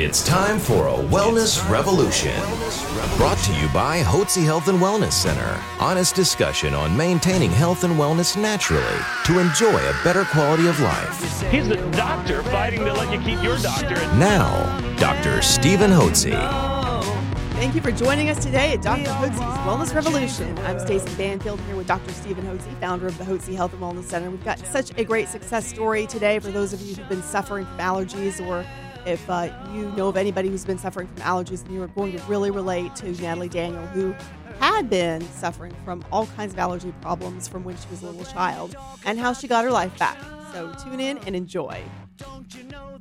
It's time for a wellness revolution. Brought to you by Hotze Health and Wellness Center. Honest discussion on maintaining health and wellness naturally to enjoy a better quality of life. He's the doctor fighting to let you keep your doctor. Now, Dr. Stephen Hotze. Oh, thank you for joining us today at Dr. Hotze's Wellness Revolution. I'm Stacey Banfield here with Dr. Stephen Hotze, founder of the Hotze Health and Wellness Center. We've got such a great success story today for those of you who've been suffering from allergies or if uh, you know of anybody who's been suffering from allergies, then you are going to really relate to Natalie Daniel, who had been suffering from all kinds of allergy problems from when she was a little child, and how she got her life back. So tune in and enjoy.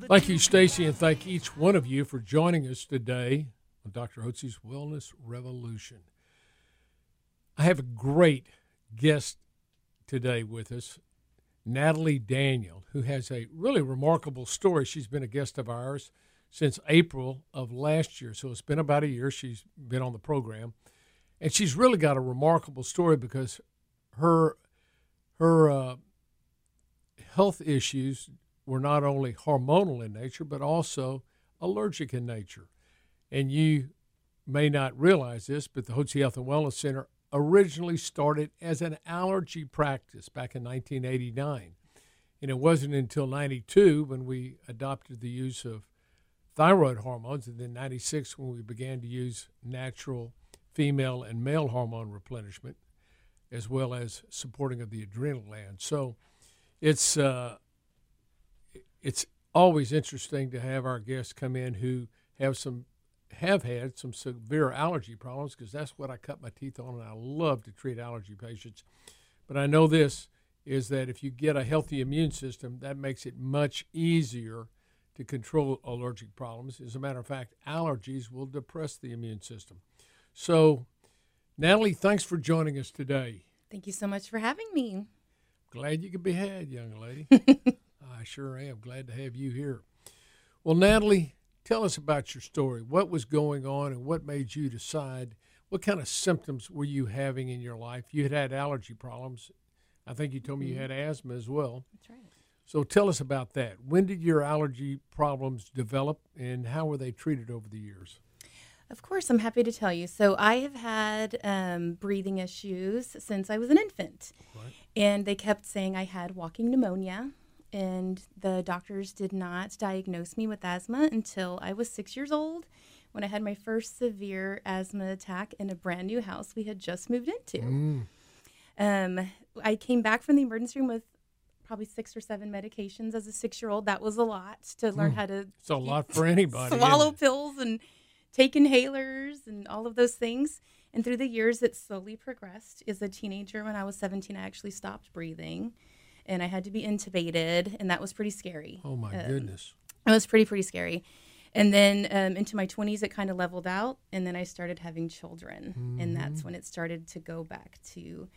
Thank you, Stacy, and thank each one of you for joining us today on Dr. Hotze's Wellness Revolution. I have a great guest today with us, Natalie Daniel, who has a really remarkable story. She's been a guest of ours since April of last year. So it's been about a year she's been on the program. And she's really got a remarkable story because her her uh, health issues were not only hormonal in nature, but also allergic in nature. And you may not realize this, but the Hotze Health and Wellness Center originally started as an allergy practice back in 1989. And it wasn't until 92 when we adopted the use of thyroid hormones, and then 96 when we began to use natural female and male hormone replenishment, as well as supporting of the adrenal gland. So it's, uh, it's always interesting to have our guests come in who have some have had some severe allergy problems because that's what I cut my teeth on, and I love to treat allergy patients. But I know this is that if you get a healthy immune system, that makes it much easier to control allergic problems. As a matter of fact, allergies will depress the immune system. So, Natalie, thanks for joining us today. Thank you so much for having me. Glad you could be had, young lady. I sure am. Glad to have you here. Well, Natalie, Tell us about your story. What was going on and what made you decide? What kind of symptoms were you having in your life? You had had allergy problems. I think you told me mm-hmm. you had asthma as well. That's right. So tell us about that. When did your allergy problems develop and how were they treated over the years? Of course, I'm happy to tell you. So, I have had um, breathing issues since I was an infant. Right. And they kept saying I had walking pneumonia and the doctors did not diagnose me with asthma until I was six years old when I had my first severe asthma attack in a brand new house we had just moved into. Mm. Um, I came back from the emergency room with probably six or seven medications as a six year old. That was a lot to learn mm. how to. It's a lot for anybody. Swallow pills and take inhalers and all of those things. And through the years, it slowly progressed. As a teenager, when I was 17, I actually stopped breathing and I had to be intubated, and that was pretty scary. Oh my um, goodness! It was pretty pretty scary. And then um, into my 20s, it kind of leveled out, and then I started having children, mm-hmm. and that's when it started to go back to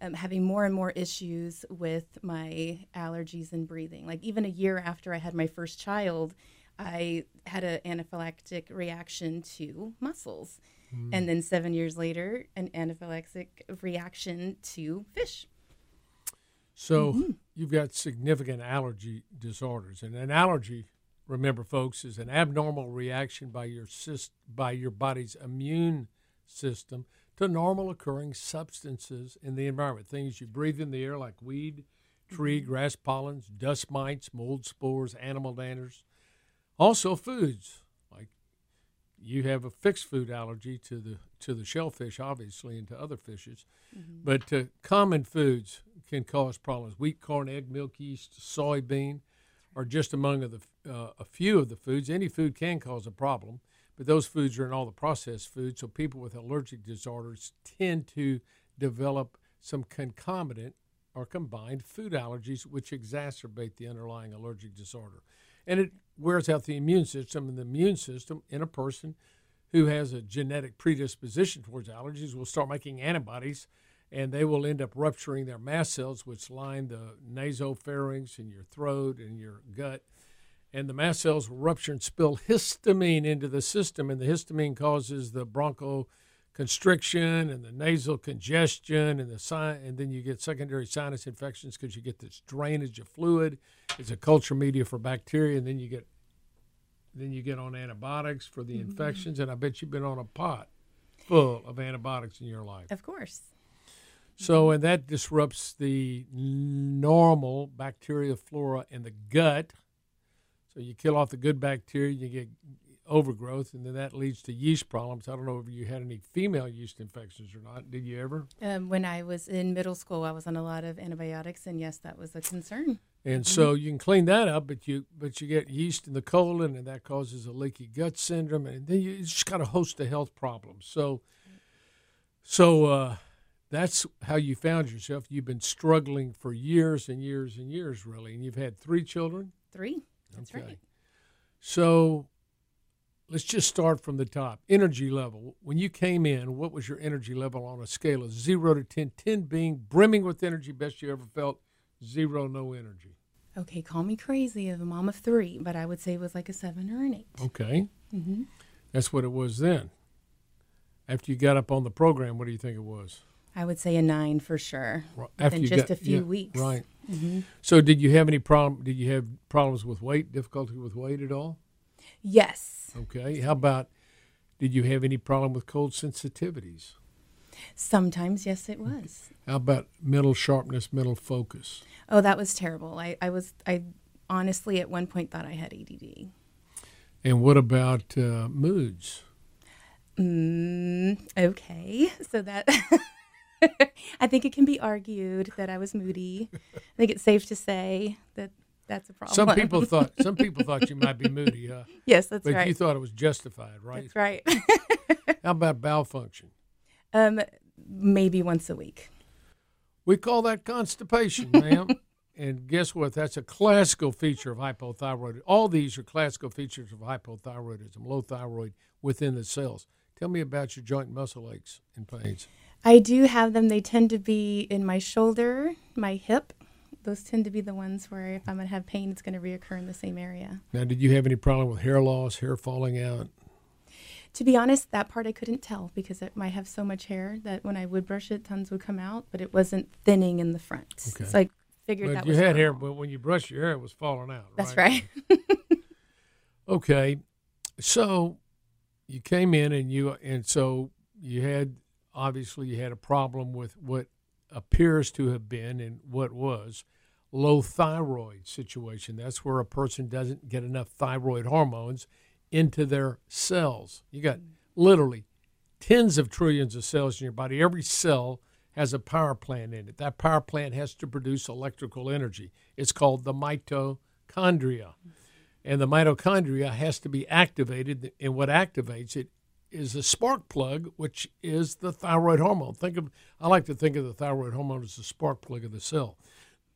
um, having more and more issues with my allergies and breathing. Like even a year after I had my first child, I had an anaphylactic reaction to mussels. Mm. And then seven years later, an anaphylactic reaction to fish. So mm-hmm. you've got significant allergy disorders, and an allergy, remember, folks, is an abnormal reaction by your syst- by your body's immune system to normal occurring substances in the environment. Things you breathe in the air, like weed, tree, mm-hmm. grass pollens, dust mites, mold spores, animal danders. Also, foods you have a fixed food allergy to the to the shellfish, obviously, and to other fishes. Mm-hmm. But uh, common foods can cause problems. Wheat, corn, egg, milk, yeast, soybean are just among the, uh, a few of the foods. Any food can cause a problem, but those foods are in all the processed foods. So people with allergic disorders tend to develop some concomitant or combined food allergies, which exacerbate the underlying allergic disorder. And it wears out the immune system, and the immune system in a person who has a genetic predisposition towards allergies will start making antibodies and they will end up rupturing their mast cells, which line the nasopharynx in your throat and your gut. And the mast cells will rupture and spill histamine into the system, and the histamine causes the bronchoconstriction and the nasal congestion, and the si- and then you get secondary sinus infections because you get this drainage of fluid. It's a culture media for bacteria, and then you get then you get on antibiotics for the mm-hmm. infections, and I bet you've been on a pot full of antibiotics in your life. Of course. So, and that disrupts the normal bacteria flora in the gut. So, you kill off the good bacteria, you get overgrowth, and then that leads to yeast problems. I don't know if you had any female yeast infections or not. Did you ever? Um, when I was in middle school, I was on a lot of antibiotics, and yes, that was a concern. And so you can clean that up, but you but you get yeast in the colon, and that causes a leaky gut syndrome, and then you just got a host of health problems. So, so uh, that's how you found yourself. You've been struggling for years and years and years, really, and you've had three children. Three. That's Okay. right. So let's just start from the top. Energy level. When you came in, what was your energy level on a scale of zero to 10? 10 being brimming with energy, best you ever felt, zero, no energy. Okay, call me crazy of a mom of three, but I would say it was like a seven or an eight. Okay. Mhm. That's what it was then. After you got up on the program, what do you think it was? I would say a nine for sure. Ri- Within just got- a few yeah, weeks. Right. So did you have any problem? Did you have problems with weight, difficulty with weight at all? Yes. Okay. How about, did you have any problem with cold sensitivities? Sometimes, yes, it was. How about mental sharpness, mental focus? Oh, that was terrible. I, I was, I honestly at one point thought I had ADD. And what about uh, moods? Mm, okay. So that, I think it can be argued that I was moody. I think it's safe to say that that's a problem. Some people thought some people thought you might be moody, huh? yes, that's But right. you thought it was justified, right? That's right. How about bowel function? um, maybe once a week. We call that constipation, ma'am. and guess what? That's a classical feature of hypothyroidism. All these are classical features of hypothyroidism, low thyroid within the cells. Tell me about your joint muscle aches and pains. I do have them. They tend to be in my shoulder, my hip. Those tend to be the ones where if I'm going to have pain, it's going to reoccur in the same area. Now, did you have any problem with hair loss, hair falling out? To be honest, that part I couldn't tell because it might have so much hair that when I would brush it, tons would come out, but it wasn't thinning in the front. Okay. So I figured But that you was had hair, but when you brushed your hair, it was falling out. That's right. right. Okay, so you came in and you and so you had obviously you had a problem with what appears to have been and what was low thyroid situation. That's where a person doesn't get enough thyroid hormones into their cells. You got literally tens of trillions of cells in your body. Every cell has a power plant in it. That power plant has to produce electrical energy. It's called the mitochondria and the mitochondria has to be activated and what activates it is a spark plug which is the thyroid hormone think of i like to think of the thyroid hormone as the spark plug of the cell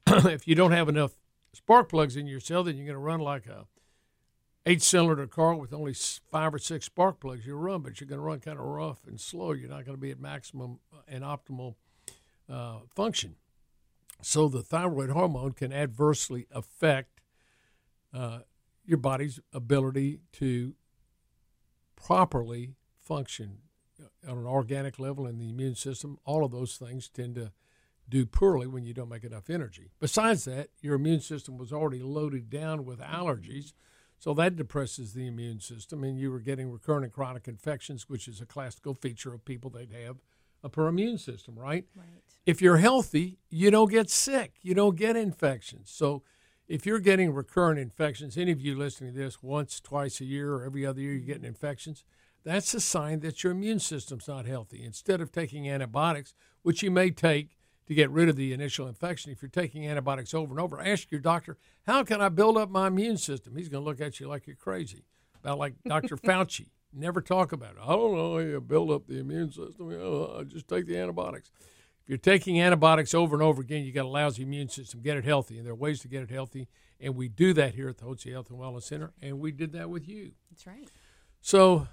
if you don't have enough spark plugs in your cell then you're going to run like a eight cylinder car with only five or six spark plugs you run but you're going to run kind of rough and slow you're not going to be at maximum and optimal uh, function so the thyroid hormone can adversely affect uh, your body's ability to properly function on an organic level in the immune system. All of those things tend to do poorly when you don't make enough energy. Besides that, your immune system was already loaded down with allergies, so that depresses the immune system, and you were getting recurrent and chronic infections, which is a classical feature of people that have a poor immune system, right? right. if you're healthy, you don't get sick. You don't get infections. So if you're getting recurrent infections, any of you listening to this once, twice a year, or every other year, you're getting infections, that's a sign that your immune system's not healthy. Instead of taking antibiotics, which you may take to get rid of the initial infection, if you're taking antibiotics over and over, ask your doctor, how can I build up my immune system? He's going to look at you like you're crazy. About like Dr. Fauci. Never talk about it. I don't know how you build up the immune system. I just take the antibiotics. If you're taking antibiotics over and over again, you got a lousy immune system. Get it healthy, and there are ways to get it healthy, and we do that here at the Hotze Health and Wellness Center, and we did that with you. That's right. So,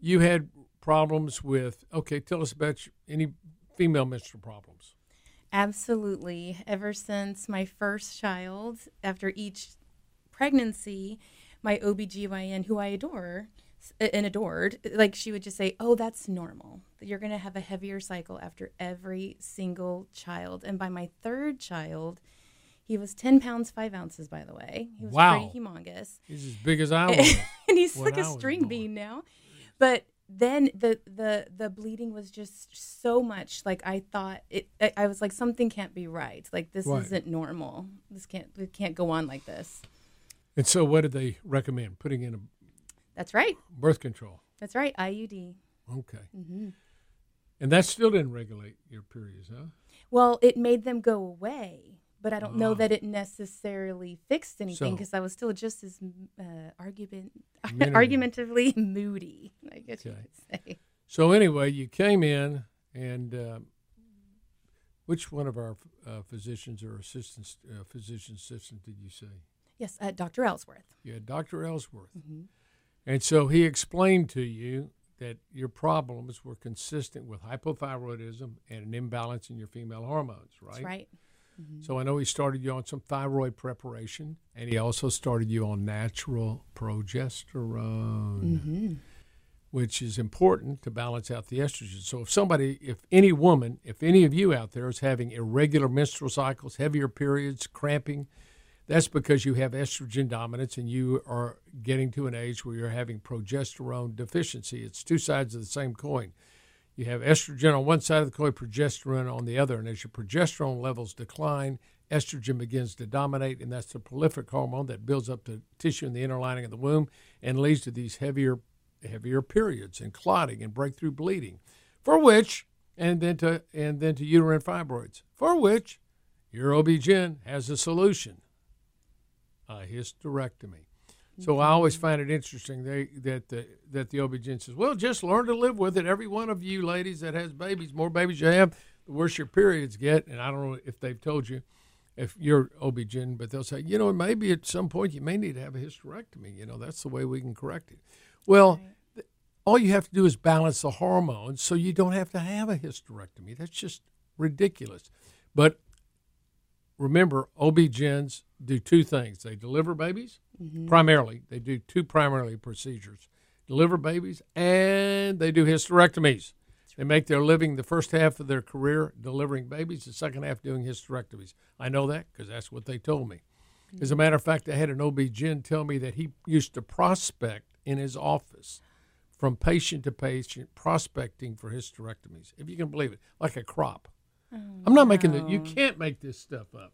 you had problems with. Okay, tell us about your, any female menstrual problems. Absolutely. Ever since my first child, after each pregnancy, my OBGYN, who I adore and adored, like she would just say, Oh, that's normal. You're going to have a heavier cycle after every single child. And by my third child, He was 10 pounds, 5 ounces, by the way. He was Wow. pretty humongous. He's as big as I was. and he's like a string born. bean now. But then the the the bleeding was just so much like I thought it I, I was like something can't be right. Like this Right. isn't normal. This can't it can't go on like this. and so, what did they recommend? Putting in a That's right. birth control. That's right. IUD. Okay. Mm-hmm. And that still didn't regulate your periods, huh? Well, it made them go away, but I don't know that it necessarily fixed anything because I was still just as uh, argument argumentatively moody. I guess you Okay. could say. So anyway, you came in, and uh, which one of our uh, physicians or assistants, uh, physician assistant, did you say? Yes, uh, Dr. Ellsworth. You had Dr. Ellsworth, Mm-hmm. and so he explained to you that your problems were consistent with hypothyroidism and an imbalance in your female hormones, right? That's right. Mm-hmm. So I know he started you on some thyroid preparation, and he also started you on natural progesterone, mm-hmm. which is important to balance out the estrogen. So if somebody, if any woman, if any of you out there is having irregular menstrual cycles, heavier periods, cramping, that's because you have estrogen dominance and you are getting to an age where you're having progesterone deficiency. It's two sides of the same coin. You have estrogen on one side of the coin, progesterone on the other. And as your progesterone levels decline, estrogen begins to dominate, and that's the prolific hormone that builds up the tissue in the inner lining of the womb and leads to these heavier, heavier periods and clotting and breakthrough bleeding, for which, and then to and then to uterine fibroids, for which your OB-GYN has a solution, a hysterectomy. So I mm-hmm. always find it interesting they, that the that the OB-GYN says, well, just learn to live with it. Every one of you ladies that has babies, more babies you have, the worse your periods get. And I don't know if they've told you if you're OB-GYN, but they'll say, you know, maybe at some point you may need to have a hysterectomy. You know, that's the way we can correct it. Well, th- all you have to do is balance the hormones so you don't have to have a hysterectomy. That's just ridiculous. But remember, OB-GYNs do two things. They deliver babies, Mm-hmm. primarily. They do two primarily procedures. Deliver babies and they do hysterectomies. They make their living the first half of their career delivering babies, the second half doing hysterectomies. I know that because that's what they told me. As a mm-hmm. matter of fact, I had an OB-GYN tell me that he used to prospect in his office from patient to patient, prospecting for hysterectomies, if you can believe it, like a crop. Oh, I'm not making it. You can't make this stuff up,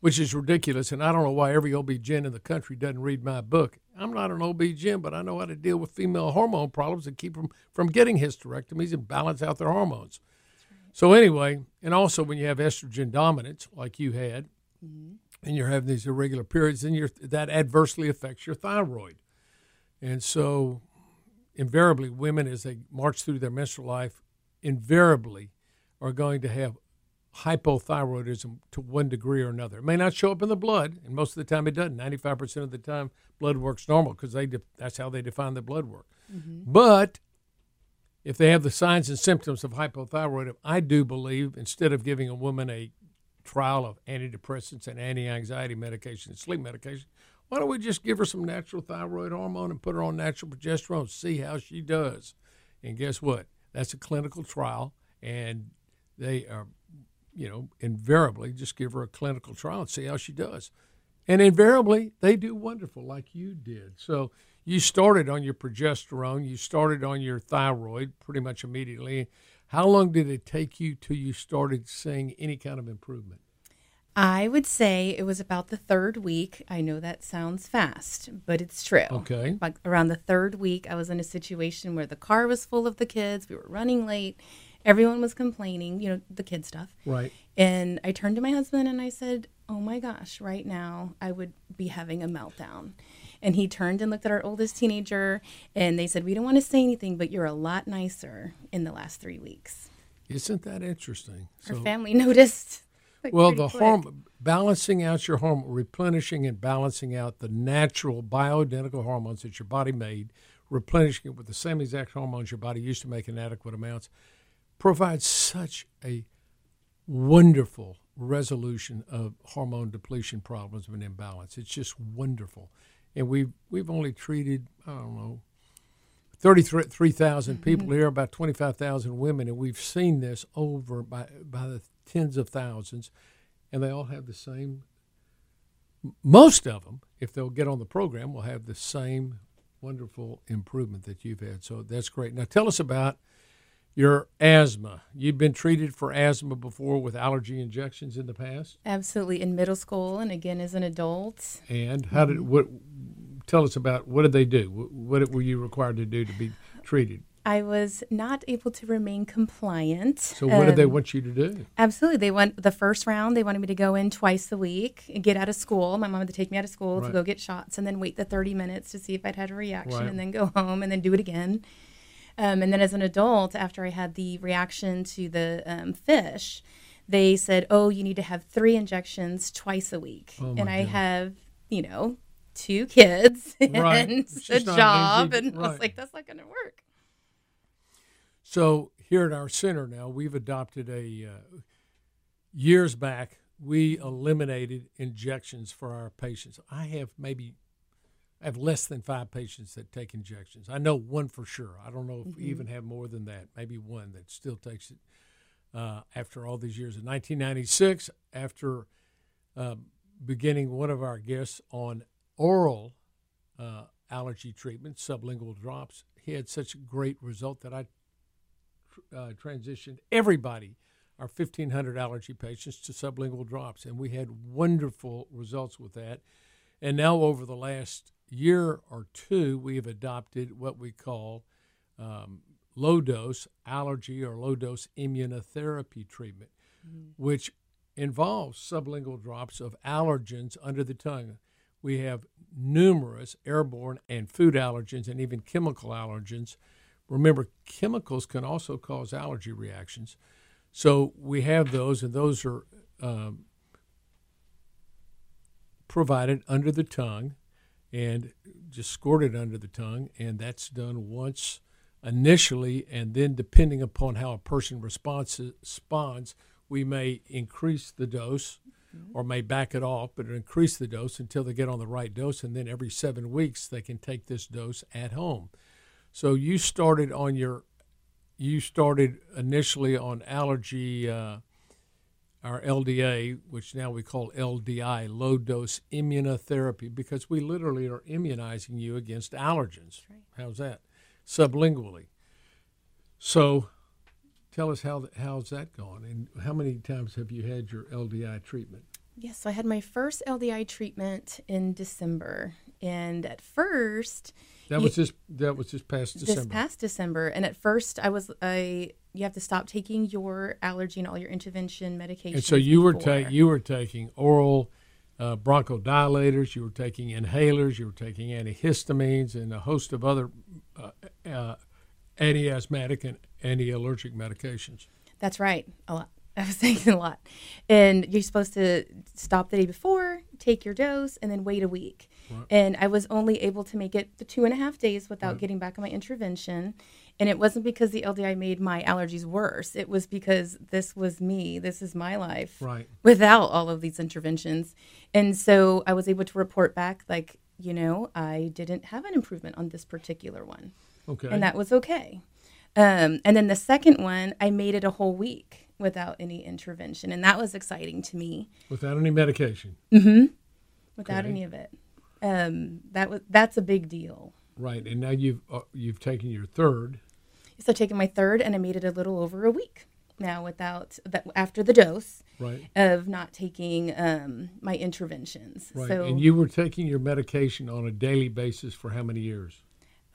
which is ridiculous. And I don't know why every OB-GYN in the country doesn't read my book. I'm not an OB-GYN, but I know how to deal with female hormone problems and keep them from getting hysterectomies and balance out their hormones. So anyway, and also when you have estrogen dominance, like you had, mm-hmm. and you're having these irregular periods, then you're, that adversely affects your thyroid. And so, invariably, women, as they march through their menstrual life, invariably are going to have hypothyroidism to one degree or another. It may not show up in the blood, and most of the time it doesn't. 95% of the time, blood works normal because they de- that's how they define the blood work. Mm-hmm. But if they have the signs and symptoms of hypothyroidism, I do believe instead of giving a woman a trial of antidepressants and anti-anxiety medication and sleep medication, why don't we just give her some natural thyroid hormone and put her on natural progesterone, and see how she does? And guess what? That's a clinical trial, and they are, you know, invariably just give her a clinical trial and see how she does. And invariably, they do wonderful, like you did. So you started on your progesterone, you started on your thyroid pretty much immediately. How long did it take you till you started seeing any kind of improvement? I would say it was about the third week. I know that sounds fast, but it's true. Okay. Like around the third week, I was in a situation where the car was full of the kids. We were running late. Everyone was complaining, you know, the kid stuff. Right. And I turned to my husband and I said, Oh my gosh, right now I would be having a meltdown. And he turned and looked at our oldest teenager and they said, We don't want to say anything, but you're a lot nicer in the last three weeks. Isn't that interesting? Our family noticed. like, Well, the quick. hormone balancing out your hormone, replenishing and balancing out the natural bioidentical hormones that your body made, replenishing it with the same exact hormones your body used to make in adequate amounts, provides such a wonderful resolution of hormone depletion problems of an imbalance. It's just wonderful, and we've we've only treated I don't know. 33,000 mm-hmm. people here, about 25,000 women, and we've seen this over by, by the tens of thousands, and they all have the same most of them, if they'll get on the program, will have the same wonderful improvement that you've had. So that's great. Now tell us about your asthma. You've been treated for asthma before with allergy injections in the past, Absolutely. In middle school and again as an adult. and how did what? Tell us about what did they do? What, what were you required to do to be treated? I was not able to remain compliant. So what did they Um, want you to do? Absolutely. They went the first round, they wanted me to go in twice a week, and get out of school. My mom had to take me out of school Right. to go get shots and then wait the 30 minutes to see if I'd had a reaction Right. and then go home and then do it again. Um, and then as an adult, after I had the reaction to the um, fish, they said, oh, you need to have three injections twice a week. Oh, and I goodness. have, you know, two kids Right. and It's a job. And I was like, that's not going to work. So here at our center now, we've adopted a uh, years back. We eliminated injections for our patients. I have maybe I have less than five patients that take injections. I know one for sure. I don't know if we even have more than that. Maybe one that still takes it uh, after all these years. In 1996, after uh, beginning one of our guests on oral uh, allergy treatment, sublingual drops, he had such a great result that I uh, transitioned everybody, our 1,500 allergy patients, to sublingual drops. And we had wonderful results with that. And now, over the last year or two, we have adopted what we call um, low dose allergy or low dose immunotherapy treatment, which involves sublingual drops of allergens under the tongue. We have numerous airborne and food allergens and even chemical allergens. Remember, chemicals can also cause allergy reactions. So we have those, and those are um, provided under the tongue and just squirt it under the tongue, and that's done once initially, and then depending upon how a person responds, responds we may increase the dose or may back it off, but increase the dose until they get on the right dose, and then every seven weeks they can take this dose at home. So you started on your, you started initially on allergy, uh, our LDA, which now we call LDI, low dose immunotherapy, because we literally are immunizing you against allergens. How's that? Sublingually. So tell us how how's that going, and how many times have you had your LDI treatment? Yes, so I had my first LDI treatment in December. And at first, That was just that was just past December. this past December, and at first I was I you have to stop taking your allergy and all your intervention medications. and so you were ta- you were taking oral uh, bronchodilators, you were taking inhalers, you were taking antihistamines, and a host of other uh, uh, anti-asthmatic and anti-allergic medications. That's right, a lot. I was taking a lot, and you're supposed to stop the day before, take your dose, and then wait a week. And I was only able to make it the two and a half days without getting back on my intervention. And it wasn't because the LDI made my allergies worse. It was because this was me. This is my life. Right. without all of these interventions. And so I was able to report back, like, you know, I didn't have an improvement on this particular one. Okay. And that was okay. Um, and then the second one, I made it a whole week without any intervention. And that was exciting to me Without any medication. Hmm. without Okay. any of it. Um, that was that's a big deal. Right. And now you've uh, you've taken your third. So I've taken my third, and I made it a little over a week now without that after the dose Right. of not taking um, my interventions. Right. So and you were taking your medication on a daily basis for how many years?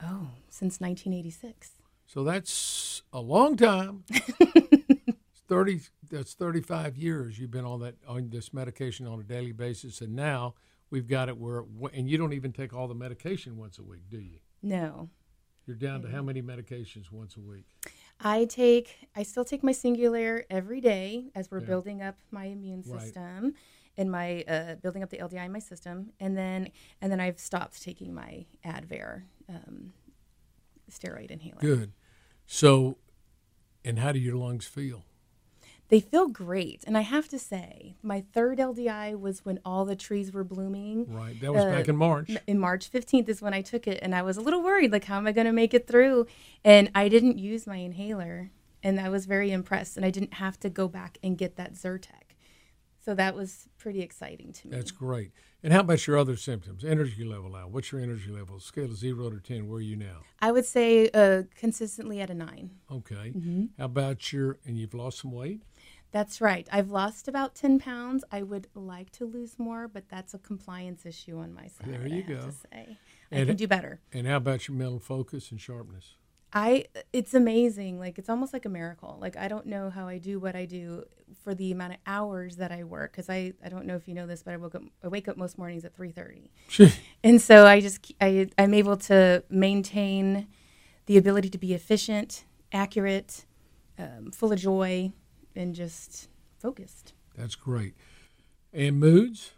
oh, since 1986. So that's a long time. It's Thirty. That's thirty-five years you've been on that on this medication on a daily basis, and now we've got it where, and you don't even take all the medication once a week, do you? No. You're down to how many medications once a week? I take I still take my Singulair every day as we're Yeah. building up my immune Right. system and my uh, building up the LDI in my system and then and then I've stopped taking my Advair um, steroid inhaler. Good. So, and how do your lungs feel? They feel great and I have to say my third LDI was when all the trees were blooming. Right. That was Uh, back in March. in March 15th is when I took it, and I was a little worried, like, how am I going to make it through? And I didn't use my inhaler, and I was very impressed, and I didn't have to go back and get that Zyrtec. So that was pretty exciting to me. That's great. And how about your other symptoms? Energy level now. What's your energy level? Scale of zero to 10, where are you now? I would say uh, consistently at a nine. Okay. How about your, and you've lost some weight? That's right. I've lost about 10 pounds. I would like to lose more, but that's a compliance issue on my side. There I you have go. I And can do better. And how about your mental focus and sharpness? I it's amazing. Like it's almost like a miracle. Like I don't know how I do what I do for the amount of hours that I work because I I don't know if you know this, but I woke up I wake up most mornings at three thirty, and so I just I I'm able to maintain the ability to be efficient, accurate, um, full of joy, and just focused. That's great. And moods?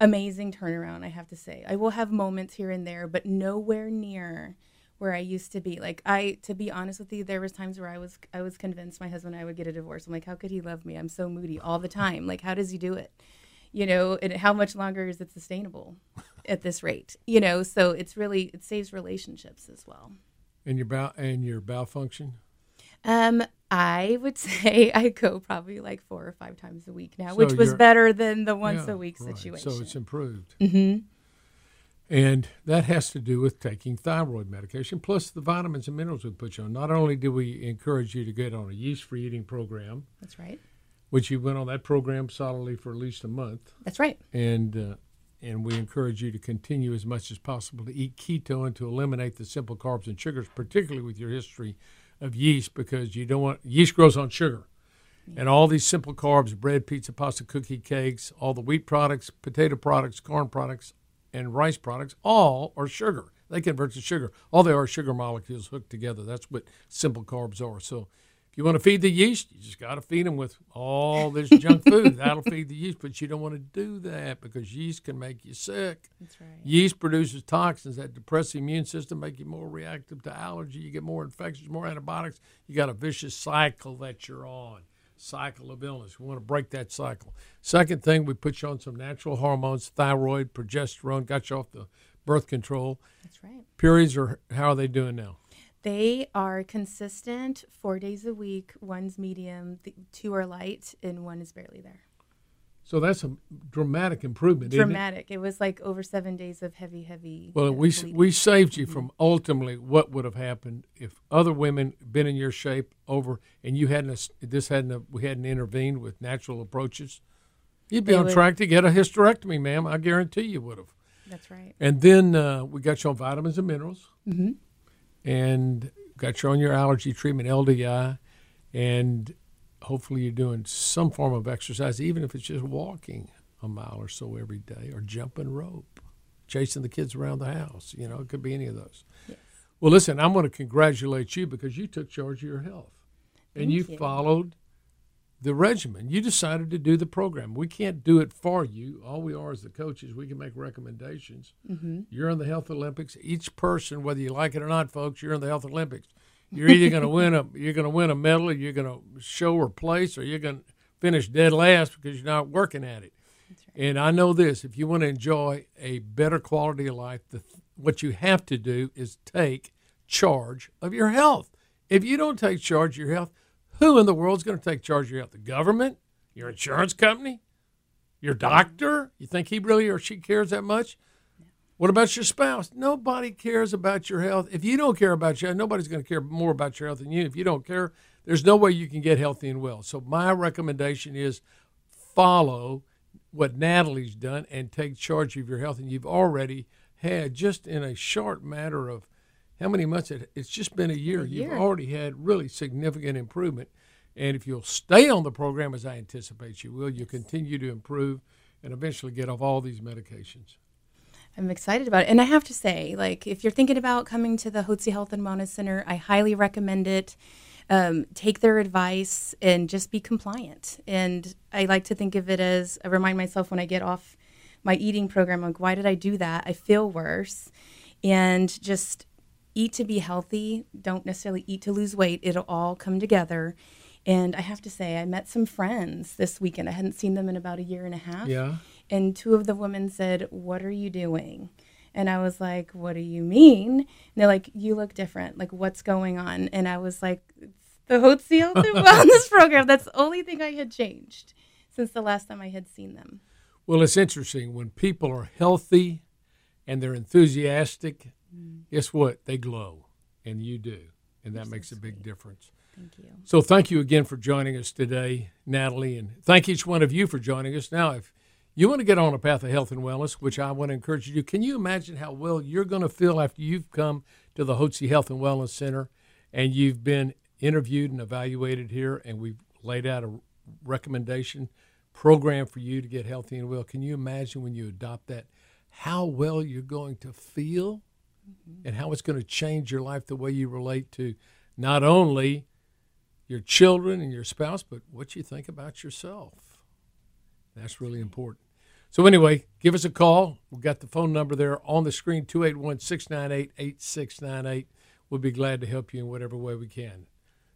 amazing turnaround, I have to say. I will have moments here and there, but nowhere near where I used to be. Like I to be honest with you, there was times where I was I was convinced my husband and I would get a divorce. I'm like, how could he love me? I'm so moody all the time. Like how does he do it? You know, and how much longer is it sustainable at this rate? You know, so it's really it saves relationships as well. And your bowel, and your bowel function? Um, I would say I go probably like four or five times a week now, So which was better than the once Yeah, a week right. situation. So it's improved. mm-hmm. And that has to do with taking thyroid medication plus the vitamins and minerals we put you on. Not only do we encourage you to get on a yeast free eating program, That's right. which you went on that program solidly for at least a month, That's right. and uh, and we encourage you to continue as much as possible to eat keto and to eliminate the simple carbs and sugars, particularly with your history of yeast, because you don't want yeast grows on sugar. And all these simple carbs, bread, pizza, pasta, cookie, cakes, all the wheat products, potato products, corn products, and rice products, all are sugar. They convert to sugar. All they are sugar molecules hooked together. That's what simple carbs are. So you want to feed the yeast, you just got to feed them with all this junk food. That'll feed the yeast, but you don't want to do that because yeast can make you sick. That's right. Yeast produces toxins that depress the immune system, make you more reactive to allergy. You get more infections, more antibiotics. You got a vicious cycle that you're on. Cycle of illness. We want to break that cycle. Second thing, we put you on some natural hormones, thyroid, progesterone, got you off the birth control. That's right. Periods are how are they doing now? They are consistent four days a week. One's medium, two are light, and one is barely there. So that's a dramatic improvement. isn't it? Dramatic. It was like over seven days of heavy, heavy. Well, uh, we bleeding. we saved you from ultimately what would have happened if other women been in your shape over and you hadn't this hadn't we hadn't intervened with natural approaches. You'd be They on would- track to get a hysterectomy, ma'am. I guarantee you would have. That's right. And then uh, we got you on vitamins and minerals, Mhm. And got you on your allergy treatment, LDI, and hopefully you're doing some form of exercise, even if it's just walking a mile or so every day, or jumping rope, chasing the kids around the house. You know, it could be any of those. Yes. Well, listen, I'm going to congratulate you because you took charge of your health, and you, you. followed the regimen. You decided to do the program. We can't do it for you. All we are as the coaches. We can make recommendations. Mm-hmm. You're in the Health Olympics. Each person, whether you like it or not, folks, you're in the Health Olympics. You're either going to win a you're going to win a medal, you're going to show or place, or you're going to finish dead last because you're not working at it. And I know this: if you want to enjoy a better quality of life, the, what you have to do is take charge of your health. If you don't take charge of your health, who in the world is going to take charge of health? The government, your insurance company, your doctor? You think he really or she cares that much? What about your spouse? Nobody cares about your health. If you don't care about your health, nobody's going to care more about your health than you. If you don't care, there's no way you can get healthy and well. So my recommendation is follow what Natalie's done and take charge of your health. And you've already had just in a short matter of how many months? It, it's just been a year. A You've already had really significant improvement. And if you'll stay on the program as I anticipate you will, you'll continue to improve and eventually get off all these medications. I'm excited about it. And I have to say, like, if you're thinking about coming to the Hotze Health and Wellness Center, I highly recommend it. Um, take their advice and just be compliant. And I like to think of it as I remind myself when I get off my eating program, like, why did I do that? I feel worse. And just eat to be healthy. Don't necessarily eat to lose weight. It'll all come together. And I have to say, I met some friends this weekend. I hadn't seen them in about a year and a half Yeah. and two of the women said, "What are you doing?" And I was like, "What do you mean?" And they're like, "You look different. Like, what's going on?" And I was like, the Hotze Seal Wellness Program. That's the only thing I had changed." since the last time I had seen them. Well, it's interesting when people are healthy and they're enthusiastic. Mm. Guess what? They glow, and you do, and that makes so a big difference. Thank you. So, thank you again for joining us today, Natalie, and thank each one of you for joining us. Now, if you want to get on a path of health and wellness, which I want to encourage you to can you imagine how well you're going to feel after you've come to the Hotze Health and Wellness Center and you've been interviewed and evaluated here, and we've laid out a recommendation program for you to get healthy and well? Can you imagine when you adopt that, how well you're going to feel and how it's going to change your life the way you relate to not only your children and your spouse, but what you think about yourself? That's really important. So, anyway, give us a call. We've got the phone number there on the screen 281 698 8698. We'll be glad to help you in whatever way we can.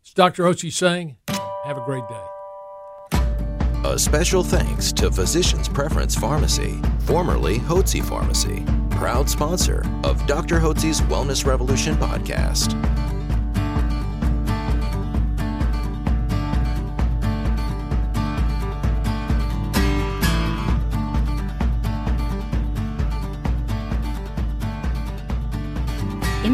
It's Dr. Hotze saying, have a great day. A special thanks to Physicians Preference Pharmacy, formerly Hotze Pharmacy, proud sponsor of Dr. Hotze's Wellness Revolution podcast.